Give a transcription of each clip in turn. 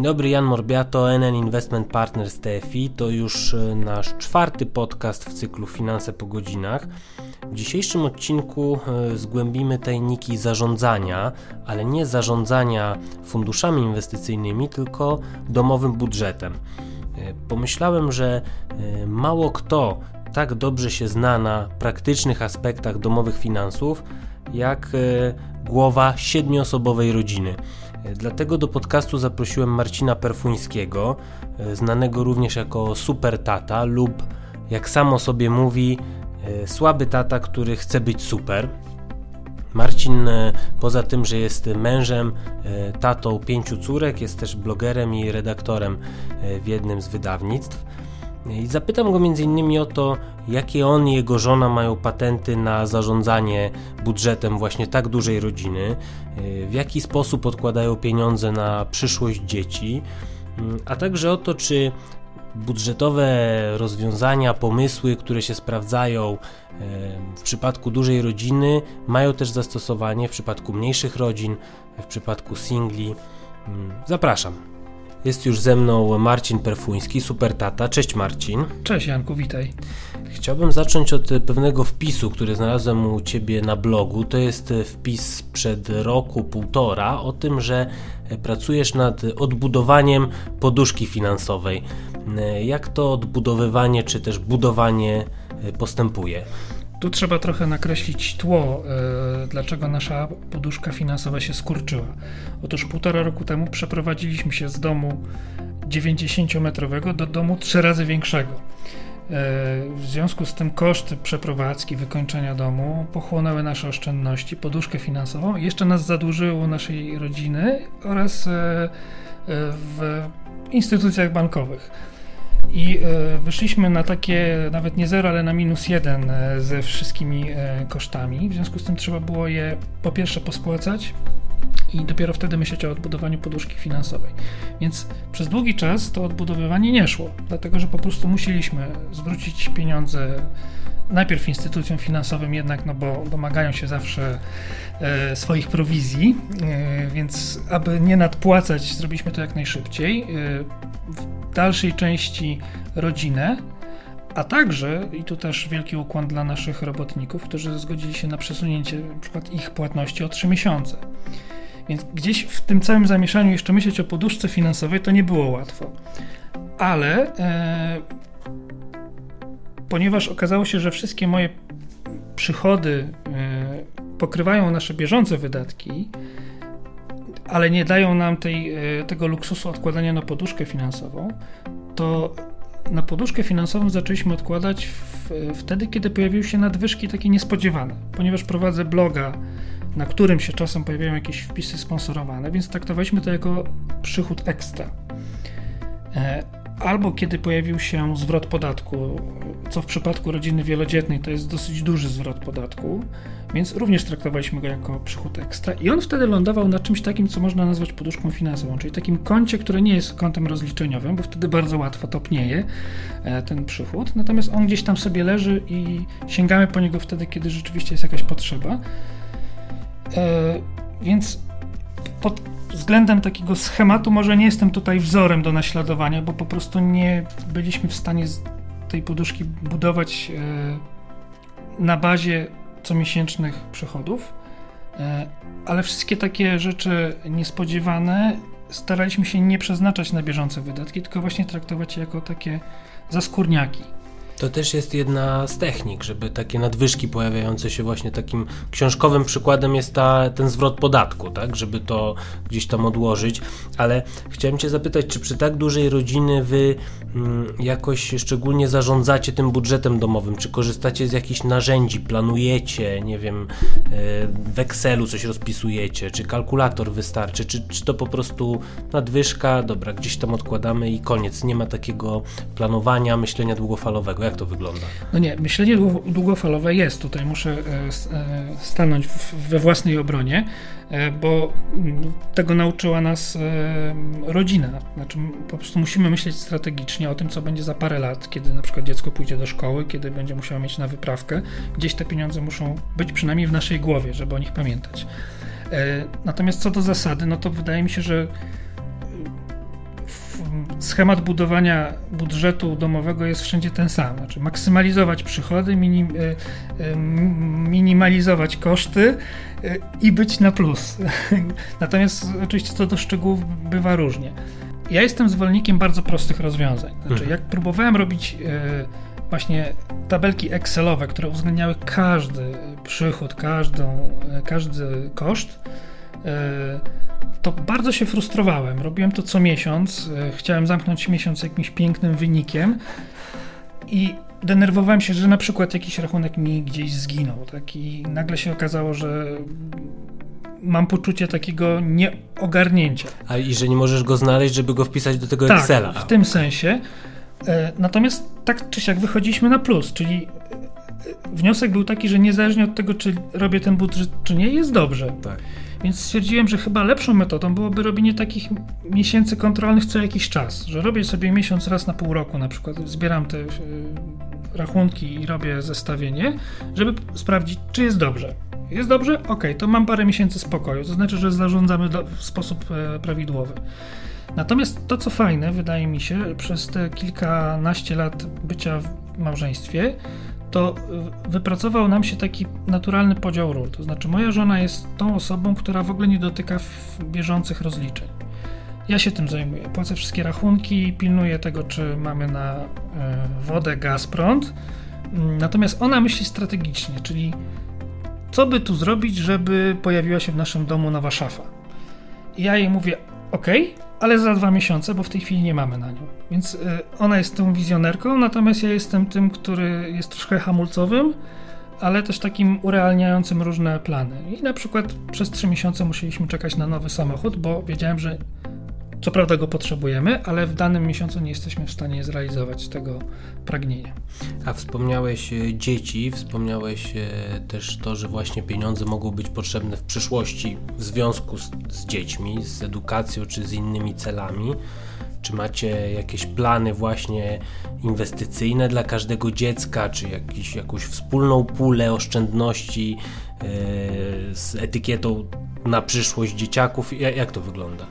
Dzień dobry, Jan Morbiato, NN Investment Partners TFI. To już e, nasz czwarty podcast w cyklu Finanse po godzinach. W dzisiejszym odcinku e, zgłębimy tajniki zarządzania, ale nie zarządzania funduszami inwestycyjnymi, tylko domowym budżetem. E, pomyślałem, że mało kto tak dobrze się zna na praktycznych aspektach domowych finansów, jak głowa siedmioosobowej rodziny. Dlatego do podcastu zaprosiłem Marcina Perfuńskiego, e, znanego również jako super tata lub jak samo sobie mówi, e, słaby tata, który chce być super. Marcin, e, poza tym, że jest mężem, tatą pięciu córek, jest też blogerem i redaktorem w jednym z wydawnictw. I zapytam go m.in. o to, jakie on i jego żona mają patenty na zarządzanie budżetem właśnie tak dużej rodziny, w jaki sposób odkładają pieniądze na przyszłość dzieci, a także o to, czy budżetowe rozwiązania, pomysły, które się sprawdzają w przypadku dużej rodziny, mają też zastosowanie w przypadku mniejszych rodzin, w przypadku singli. Zapraszam. Jest już ze mną Marcin Perfuński, super tata. Cześć Marcin. Cześć Janku, witaj. Chciałbym zacząć od pewnego wpisu, który znalazłem u ciebie na blogu. To jest wpis przed roku, półtora, o tym, że pracujesz nad odbudowaniem poduszki finansowej. Jak to odbudowywanie czy też budowanie postępuje? Tu trzeba trochę nakreślić tło, yy, dlaczego nasza poduszka finansowa się skurczyła. Otóż półtora roku temu przeprowadziliśmy się z domu 90-metrowego do domu trzy razy większego. Yy, w związku z tym koszty przeprowadzki, wykończenia domu pochłonęły nasze oszczędności, poduszkę finansową jeszcze nas zadłużyło naszej rodziny oraz yy, w instytucjach bankowych. I e, wyszliśmy na takie nawet nie zero, ale na minus jeden e, ze wszystkimi e, kosztami. W związku z tym trzeba było je po pierwsze pospłacać i dopiero wtedy myśleć o odbudowaniu poduszki finansowej. Więc przez długi czas to odbudowywanie nie szło, dlatego że po prostu musieliśmy zwrócić pieniądze najpierw instytucjom finansowym jednak, no bo domagają się zawsze e, swoich prowizji, e, więc aby nie nadpłacać, zrobiliśmy to jak najszybciej. E, w dalszej części rodzinę, a także, i tu też wielki ukłon dla naszych robotników, którzy zgodzili się na przesunięcie np. ich płatności o 3 miesiące. Więc gdzieś w tym całym zamieszaniu jeszcze myśleć o poduszce finansowej to nie było łatwo. Ale e, ponieważ okazało się, że wszystkie moje przychody e, pokrywają nasze bieżące wydatki, ale nie dają nam tej, e, tego luksusu odkładania na poduszkę finansową, to na poduszkę finansową zaczęliśmy odkładać w, wtedy, kiedy pojawiły się nadwyżki takie niespodziewane. Ponieważ prowadzę bloga, na którym się czasem pojawiają jakieś wpisy sponsorowane, więc traktowaliśmy to jako przychód ekstra. E, albo kiedy pojawił się zwrot podatku, co w przypadku rodziny wielodzietnej to jest dosyć duży zwrot podatku, więc również traktowaliśmy go jako przychód ekstra i on wtedy lądował na czymś takim, co można nazwać poduszką finansową, czyli takim koncie, które nie jest kontem rozliczeniowym, bo wtedy bardzo łatwo topnieje e, ten przychód, natomiast on gdzieś tam sobie leży i sięgamy po niego wtedy, kiedy rzeczywiście jest jakaś potrzeba. E, więc pod względem takiego schematu może nie jestem tutaj wzorem do naśladowania, bo po prostu nie byliśmy w stanie z tej poduszki budować e, na bazie comiesięcznych przychodów, e, ale wszystkie takie rzeczy niespodziewane staraliśmy się nie przeznaczać na bieżące wydatki, tylko właśnie traktować je jako takie zaskórniaki. To też jest jedna z technik, żeby takie nadwyżki pojawiające się właśnie takim książkowym przykładem jest ta, ten zwrot podatku, tak, żeby to gdzieś tam odłożyć, ale chciałem Cię zapytać, czy przy tak dużej rodziny Wy mm, jakoś szczególnie zarządzacie tym budżetem domowym, czy korzystacie z jakichś narzędzi, planujecie, nie wiem, e, w Excelu coś rozpisujecie, czy kalkulator wystarczy, czy, czy to po prostu nadwyżka, dobra, gdzieś tam odkładamy i koniec, nie ma takiego planowania, myślenia długofalowego jak to wygląda? No nie, myślenie długofalowe jest. Tutaj muszę e, e, stanąć we własnej obronie, e, bo mm, tego nauczyła nas rodzina. Znaczy, po prostu musimy myśleć strategicznie o tym, co będzie za parę lat, kiedy na przykład dziecko pójdzie do szkoły, kiedy będzie musiało mieć na wyprawkę. Gdzieś te pieniądze muszą być przynajmniej w naszej głowie, żeby o nich pamiętać. Natomiast co do zasady, no to wydaje mi się, że schemat budowania budżetu domowego jest wszędzie ten sam. Znaczy maksymalizować przychody, minim, minimalizować koszty i być na plus. Natomiast oczywiście co do szczegółów bywa różnie. Ja jestem zwolennikiem bardzo prostych rozwiązań. Znaczy, mhm. jak próbowałem robić właśnie tabelki Excelowe, które uwzględniały każdy przychód, każdą, każdy koszt, to bardzo się frustrowałem. Robiłem to co miesiąc. E, chciałem zamknąć miesiąc jakimś pięknym wynikiem i denerwowałem się, że na przykład jakiś rachunek mi gdzieś zginął. Tak? I nagle się okazało, że mam poczucie takiego nieogarnięcia. A i że nie możesz go znaleźć, żeby go wpisać do tego tak, Excela. w tym sensie. E, natomiast tak czy siak wychodziliśmy na plus, czyli e, wniosek był taki, że niezależnie od tego, czy robię ten budżet, czy nie, jest dobrze. Tak. Więc stwierdziłem, że chyba lepszą metodą byłoby robienie takich miesięcy kontrolnych co jakiś czas, że robię sobie miesiąc raz na pół roku na przykład, zbieram te y, rachunki i robię zestawienie, żeby sprawdzić, czy jest dobrze. Jest dobrze? Ok, to mam parę miesięcy spokoju, to znaczy, że zarządzamy w sposób e, prawidłowy. Natomiast to, co fajne, wydaje mi się, przez te kilkanaście lat bycia w małżeństwie, to wypracował nam się taki naturalny podział ról. To znaczy, moja żona jest tą osobą, która w ogóle nie dotyka bieżących rozliczeń. Ja się tym zajmuję. Płacę wszystkie rachunki, pilnuję tego, czy mamy na e, wodę, gaz, prąd. Natomiast ona myśli strategicznie, czyli co by tu zrobić, żeby pojawiła się w naszym domu nowa szafa. I ja jej mówię, ok, ale za dwa miesiące, bo w tej chwili nie mamy na nią. Więc y, ona jest tą wizjonerką, natomiast ja jestem tym, który jest troszkę hamulcowym, ale też takim urealniającym różne plany. I na przykład przez trzy miesiące musieliśmy czekać na nowy samochód, bo wiedziałem, że co prawda go potrzebujemy, ale w danym miesiącu nie jesteśmy w stanie zrealizować tego pragnienia. A wspomniałeś e, dzieci, wspomniałeś e, też to, że właśnie pieniądze mogą być potrzebne w przyszłości w związku z, z dziećmi, z edukacją czy z innymi celami. Czy macie jakieś plany właśnie inwestycyjne dla każdego dziecka, czy jakiś, jakąś wspólną pulę oszczędności yy, z etykietą na przyszłość dzieciaków? Jak, jak to wygląda?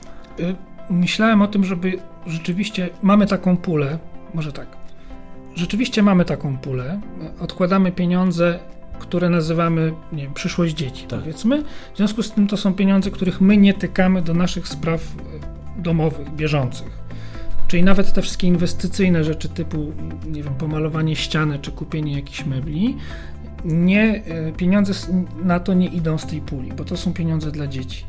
Myślałem o tym, żeby rzeczywiście mamy taką pulę, może tak. Rzeczywiście mamy taką pulę, odkładamy pieniądze, które nazywamy, nie wiem, przyszłość dzieci, tak. powiedzmy. W związku z tym to są pieniądze, których my nie tykamy do naszych spraw e, domowych, bieżących. Czyli nawet te wszystkie inwestycyjne rzeczy typu, nie wiem, pomalowanie ściany czy kupienie jakichś mebli, nie, e, pieniądze na to nie idą z tej puli, bo to są pieniądze dla dzieci.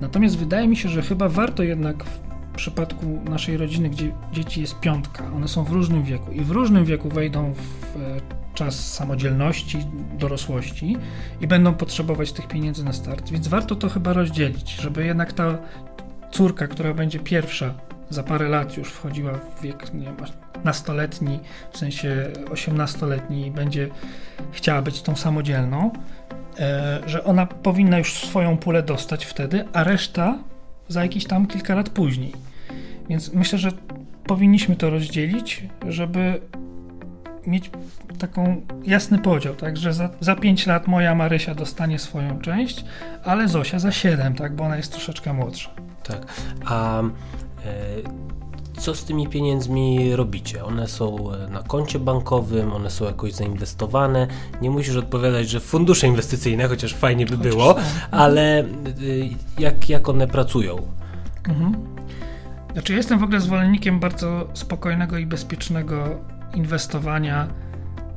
Natomiast wydaje mi się, że chyba warto jednak w przypadku naszej rodziny, gdzie dzieci jest piątka, one są w różnym wieku i w różnym wieku wejdą w e, czas samodzielności, dorosłości i będą potrzebować tych pieniędzy na start, więc warto to chyba rozdzielić, żeby jednak ta córka, która będzie pierwsza za parę lat już wchodziła w wiek nie wiem, nastoletni, w sensie osiemnastoletni i będzie chciała być tą samodzielną, że ona powinna już swoją pulę dostać wtedy, a reszta za jakieś tam kilka lat później. Więc myślę, że powinniśmy to rozdzielić, żeby mieć taką jasny podział, tak, że za, za 5 lat moja Marysia dostanie swoją część, ale Zosia za 7, tak, bo ona jest troszeczkę młodsza. Tak. A e, co z tymi pieniędzmi robicie? One są e, na koncie bankowym, one są jakoś zainwestowane. Nie musisz odpowiadać, że fundusze inwestycyjne, chociaż fajnie by chociaż było, tak. ale e, jak, jak one pracują? Mhm. Znaczy, jestem w ogóle zwolennikiem bardzo spokojnego i bezpiecznego inwestowania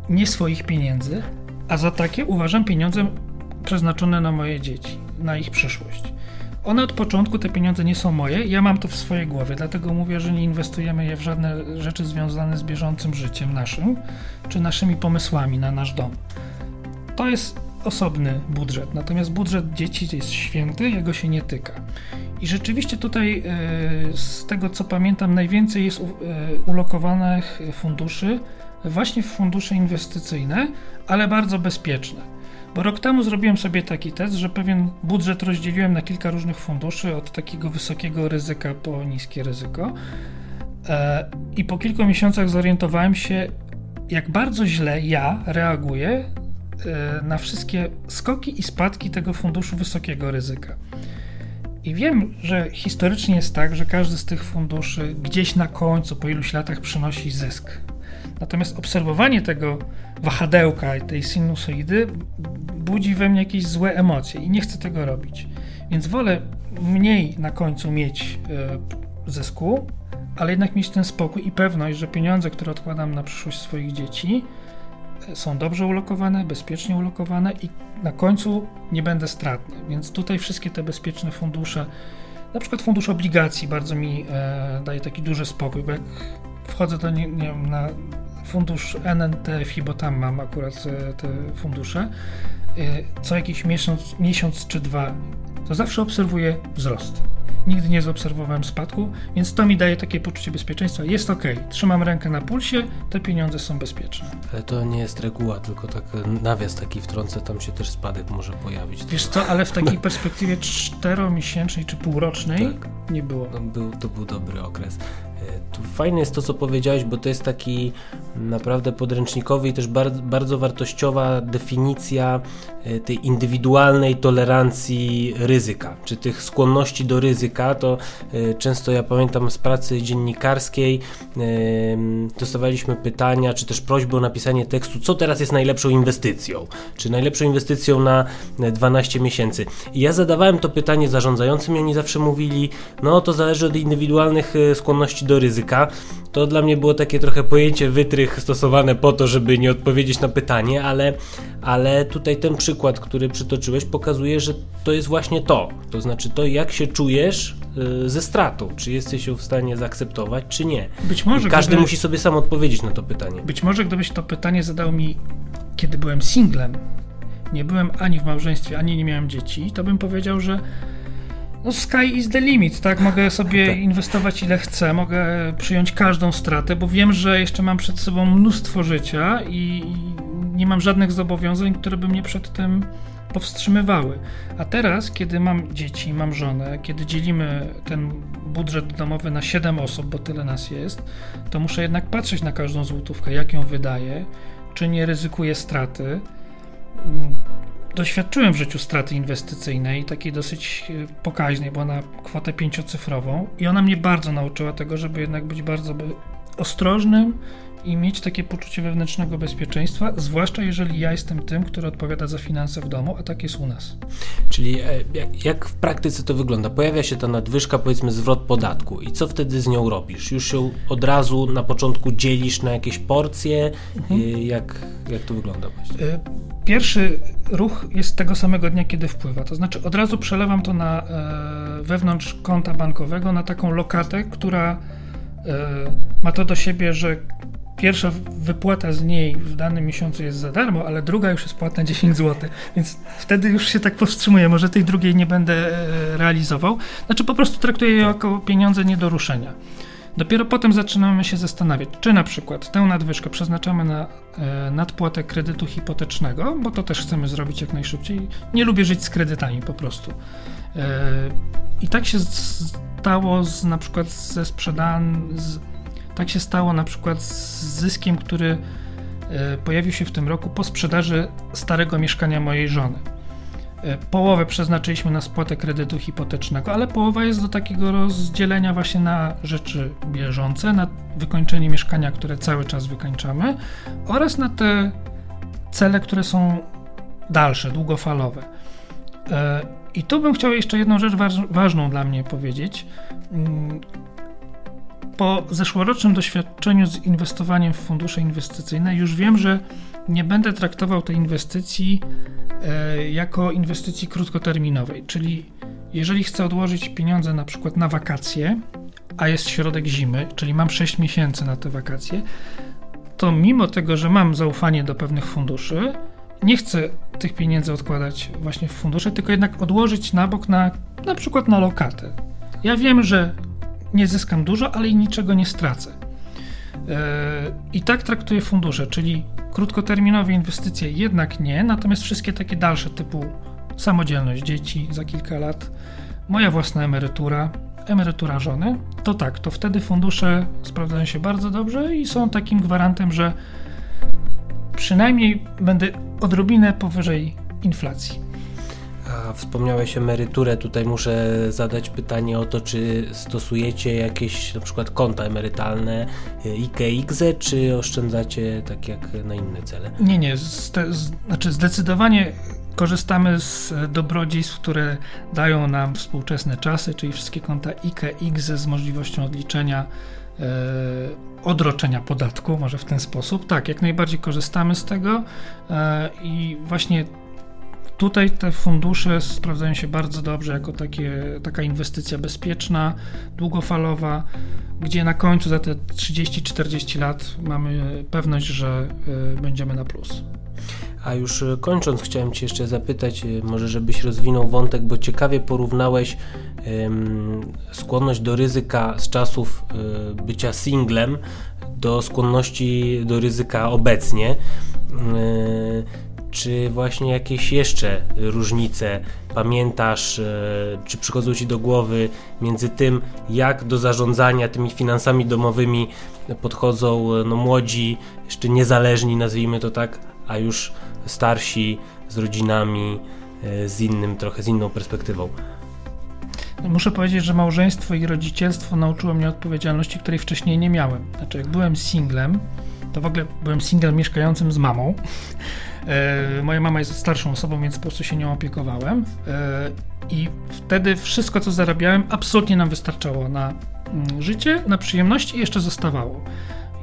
nie swoich pieniędzy, a za takie uważam pieniądze przeznaczone na moje dzieci, na ich przyszłość. One od początku, te pieniądze nie są moje, ja mam to w swojej głowie, dlatego mówię, że nie inwestujemy je w żadne rzeczy związane z bieżącym życiem naszym, czy naszymi pomysłami na nasz dom. To jest osobny budżet, natomiast budżet dzieci jest święty, jego się nie tyka. I rzeczywiście tutaj, e, z tego co pamiętam, najwięcej jest e, ulokowanych funduszy właśnie w fundusze inwestycyjne, ale bardzo bezpieczne. Bo rok temu zrobiłem sobie taki test, że pewien budżet rozdzieliłem na kilka różnych funduszy, od takiego wysokiego ryzyka po niskie ryzyko. E, I po kilku miesiącach zorientowałem się, jak bardzo źle ja reaguję e, na wszystkie skoki i spadki tego funduszu wysokiego ryzyka. I wiem, że historycznie jest tak, że każdy z tych funduszy gdzieś na końcu, po iluś latach, przynosi zysk. Natomiast obserwowanie tego wahadełka i tej sinusoidy budzi we mnie jakieś złe emocje i nie chcę tego robić. Więc wolę mniej na końcu mieć e, zysku, ale jednak mieć ten spokój i pewność, że pieniądze, które odkładam na przyszłość swoich dzieci, e, są dobrze ulokowane, bezpiecznie ulokowane i na końcu nie będę stratny. Więc tutaj wszystkie te bezpieczne fundusze, na przykład fundusz obligacji, bardzo mi e, daje taki duży spokój, bo jak wchodzę do nie, nie wiem, na fundusz NNTFI, bo tam mam akurat e, te fundusze, e, co jakiś miesiąc, miesiąc czy dwa, to zawsze obserwuję wzrost. Nigdy nie zaobserwowałem spadku, więc to mi daje takie poczucie bezpieczeństwa. Jest ok, trzymam rękę na pulsie, te pieniądze są bezpieczne. Ale to nie jest reguła, tylko tak nawias taki wtrącę, tam się też spadek może pojawić. Wiesz co, ale w takiej perspektywie czteromiesięcznej czy półrocznej tak. nie było. No, był, to był dobry okres. Fajne jest to, co powiedziałeś, bo to jest taki naprawdę podręcznikowy i też bardzo, bardzo wartościowa definicja e, tej indywidualnej tolerancji ryzyka, czy tych skłonności do ryzyka. To e, często ja pamiętam z pracy dziennikarskiej dostawaliśmy pytania, czy też prośby o napisanie tekstu, co teraz jest najlepszą inwestycją, czy najlepszą inwestycją na 12 miesięcy. I ja zadawałem to pytanie zarządzającym i oni zawsze mówili, no to zależy od indywidualnych e, skłonności do ryzyka ryzyka, to dla mnie było takie trochę pojęcie wytrych stosowane po to, żeby nie odpowiedzieć na pytanie, ale, ale tutaj ten przykład, który przytoczyłeś, pokazuje, że to jest właśnie to. To znaczy to, jak się czujesz y, ze stratą. Czy jesteś ją w stanie zaakceptować, czy nie. Być może, I każdy gdyby, musi sobie sam odpowiedzieć na to pytanie. Być może gdybyś to pytanie zadał mi, kiedy byłem singlem, nie byłem ani w małżeństwie, ani nie miałem dzieci, to bym powiedział, że no sky is the limit, tak? Mogę sobie tak. inwestować ile chcę, mogę przyjąć każdą stratę, bo wiem, że jeszcze mam przed sobą mnóstwo życia i nie mam żadnych zobowiązań, które by mnie przed tym powstrzymywały. A teraz, kiedy mam dzieci, mam żonę, kiedy dzielimy ten budżet domowy na 7 osób, bo tyle nas jest, to muszę jednak patrzeć na każdą złotówkę, jak ją wydaję, czy nie ryzykuję straty doświadczyłem w życiu straty inwestycyjnej, takiej dosyć e, pokaźnej, bo na kwotę pięciocyfrową i ona mnie bardzo nauczyła tego, żeby jednak być bardzo ostrożnym i mieć takie poczucie wewnętrznego bezpieczeństwa, zwłaszcza jeżeli ja jestem tym, który odpowiada za finanse w domu, a tak jest u nas. Czyli e, jak w praktyce to wygląda? Pojawia się ta nadwyżka, powiedzmy zwrot podatku i co wtedy z nią robisz? Już się od razu na początku dzielisz na jakieś porcje? Mhm. E, jak, jak to wygląda właśnie? Pierwszy ruch jest tego samego dnia, kiedy wpływa. To znaczy od razu przelewam to na e, wewnątrz konta bankowego, na taką lokatę, która e, ma to do siebie, że pierwsza wypłata z niej w danym miesiącu jest za darmo, ale druga już jest płatna 10 zł, więc wtedy już się tak powstrzymuję, może tej drugiej nie będę e, realizował. Znaczy po prostu traktuję ją jako pieniądze nie do ruszenia. Dopiero potem zaczynamy się zastanawiać, czy na przykład tę nadwyżkę przeznaczamy na e, nadpłatę kredytu hipotecznego, bo to też chcemy zrobić jak najszybciej. Nie lubię żyć z kredytami po prostu. E, I tak się stało z, na przykład ze sprzedanym, tak się stało na przykład z zyskiem, który e, pojawił się w tym roku po sprzedaży starego mieszkania mojej żony. E, połowę przeznaczyliśmy na spłatę kredytu hipotecznego, ale połowa jest do takiego rozdzielenia właśnie na rzeczy bieżące, na wykończenie mieszkania, które cały czas wykończamy oraz na te cele, które są dalsze, długofalowe. E, I tu bym chciał jeszcze jedną rzecz ważną dla mnie powiedzieć. Po zeszłorocznym doświadczeniu z inwestowaniem w fundusze inwestycyjne już wiem, że nie będę traktował tej inwestycji e, jako inwestycji krótkoterminowej, czyli jeżeli chcę odłożyć pieniądze na przykład na wakacje, a jest środek zimy, czyli mam 6 miesięcy na te wakacje, to mimo tego, że mam zaufanie do pewnych funduszy, nie chcę tych pieniędzy odkładać właśnie w fundusze, tylko jednak odłożyć na bok na, na przykład na lokatę. Ja wiem, że nie zyskam dużo, ale i niczego nie stracę. E, I tak traktuję fundusze, czyli krótkoterminowe inwestycje jednak nie, natomiast wszystkie takie dalsze typu samodzielność dzieci za kilka lat, moja własna emerytura, emerytura żony, to tak, to wtedy fundusze sprawdzają się bardzo dobrze i są takim gwarantem, że przynajmniej będę odrobinę powyżej inflacji. A wspomniałeś emeryturę, tutaj muszę zadać pytanie o to, czy stosujecie jakieś na przykład konta emerytalne IKX, czy oszczędzacie tak jak na inne cele? Nie, nie, znaczy zdecydowanie korzystamy z dobrodziejstw, które dają nam współczesne czasy, czyli wszystkie konta IKX z możliwością odliczenia e, odroczenia podatku, może w ten sposób. Tak, jak najbardziej korzystamy z tego e, i właśnie Tutaj te fundusze sprawdzają się bardzo dobrze jako takie, taka inwestycja bezpieczna, długofalowa, gdzie na końcu za te 30-40 lat mamy pewność, że y, będziemy na plus. A już y, kończąc, chciałem Cię jeszcze zapytać, y, może żebyś rozwinął wątek, bo ciekawie porównałeś skłonność do ryzyka z czasów bycia singlem do skłonności do ryzyka obecnie czy właśnie jakieś jeszcze różnice pamiętasz, e, czy przychodzą ci do głowy między tym, jak do zarządzania tymi finansami domowymi podchodzą e, no, młodzi, jeszcze niezależni, nazwijmy to tak, a już starsi z rodzinami, e, z innym, trochę z inną perspektywą? Muszę powiedzieć, że małżeństwo i rodzicielstwo nauczyło mnie odpowiedzialności, której wcześniej nie miałem. Znaczy, jak byłem singlem, to w ogóle byłem singlem mieszkającym z mamą. E, moja mama jest starszą osobą, więc po prostu się nią opiekowałem. E, I wtedy wszystko, co zarabiałem, absolutnie nam wystarczało na mm, życie, na przyjemności i jeszcze zostawało.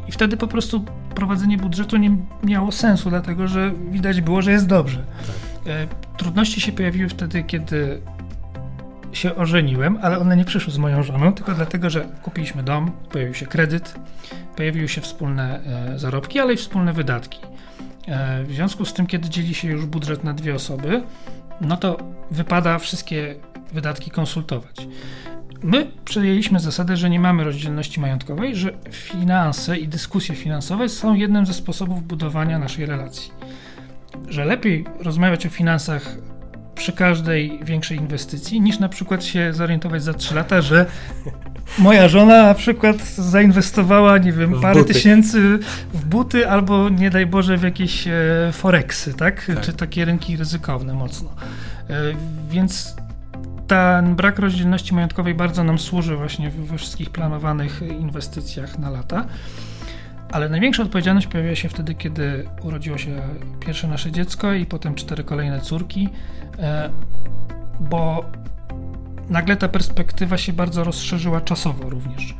I wtedy po prostu prowadzenie budżetu nie miało sensu, dlatego że widać było, że jest dobrze. E, trudności się pojawiły wtedy, kiedy się ożeniłem, ale one nie przyszły z moją żoną, tylko dlatego, że kupiliśmy dom, pojawił się kredyt, pojawiły się wspólne zarobki, ale i wspólne wydatki. E, w związku z tym, kiedy dzieli się już budżet na dwie osoby, no to wypada wszystkie wydatki konsultować. My przyjęliśmy zasadę, że nie mamy rozdzielności majątkowej, że finanse i dyskusje finansowe są jednym ze sposobów budowania naszej relacji. Że lepiej rozmawiać o finansach przy każdej większej inwestycji, niż na przykład się zorientować za 3 lata, że moja żona na przykład zainwestowała, nie wiem, parę buty. tysięcy w buty albo nie daj Boże w jakieś e, foreksy, tak? tak? Czy takie rynki ryzykowne mocno. E, więc ten brak rozdzielności majątkowej bardzo nam służy właśnie we wszystkich planowanych inwestycjach na lata. Ale największa odpowiedzialność pojawia się wtedy, kiedy urodziło się pierwsze nasze dziecko i potem cztery kolejne córki, e, bo nagle ta perspektywa się bardzo rozszerzyła czasowo również.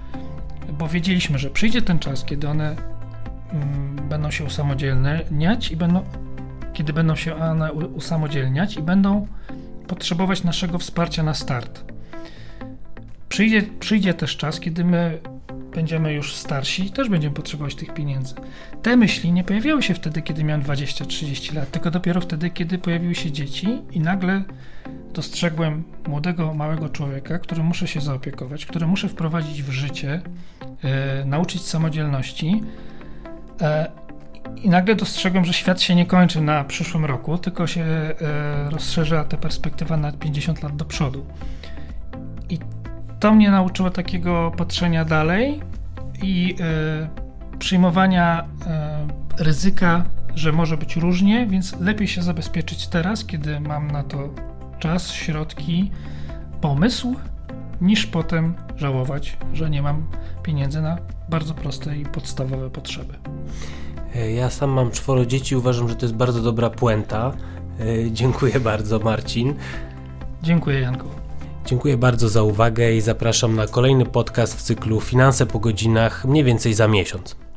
Bo wiedzieliśmy, że przyjdzie ten czas, kiedy one mm, będą się usamodzielniać i będą, kiedy będą się one usamodzielniać i będą potrzebować naszego wsparcia na start. Przyjdzie, przyjdzie też czas, kiedy my będziemy już starsi i też będziemy potrzebować tych pieniędzy. Te myśli nie pojawiały się wtedy, kiedy miałem 20-30 lat, tylko dopiero wtedy, kiedy pojawiły się dzieci i nagle dostrzegłem młodego, małego człowieka, który muszę się zaopiekować, który muszę wprowadzić w życie, e, nauczyć samodzielności. E, I nagle dostrzegłem, że świat się nie kończy na przyszłym roku, tylko się e, rozszerza ta perspektywa na 50 lat do przodu. I to mnie nauczyło takiego patrzenia dalej i przyjmowania ryzyka, że może być różnie, więc lepiej się zabezpieczyć teraz, kiedy mam na to czas, środki, pomysł, niż potem żałować, że nie mam pieniędzy na bardzo proste i podstawowe potrzeby. E, ja sam mam czworo dzieci, uważam, że to jest bardzo dobra puenta. Dziękuję bardzo, Marcin. Dziękuję, Janku. Dziękuję bardzo za uwagę i zapraszam na kolejny podcast w cyklu Finanse po godzinach mniej więcej za miesiąc.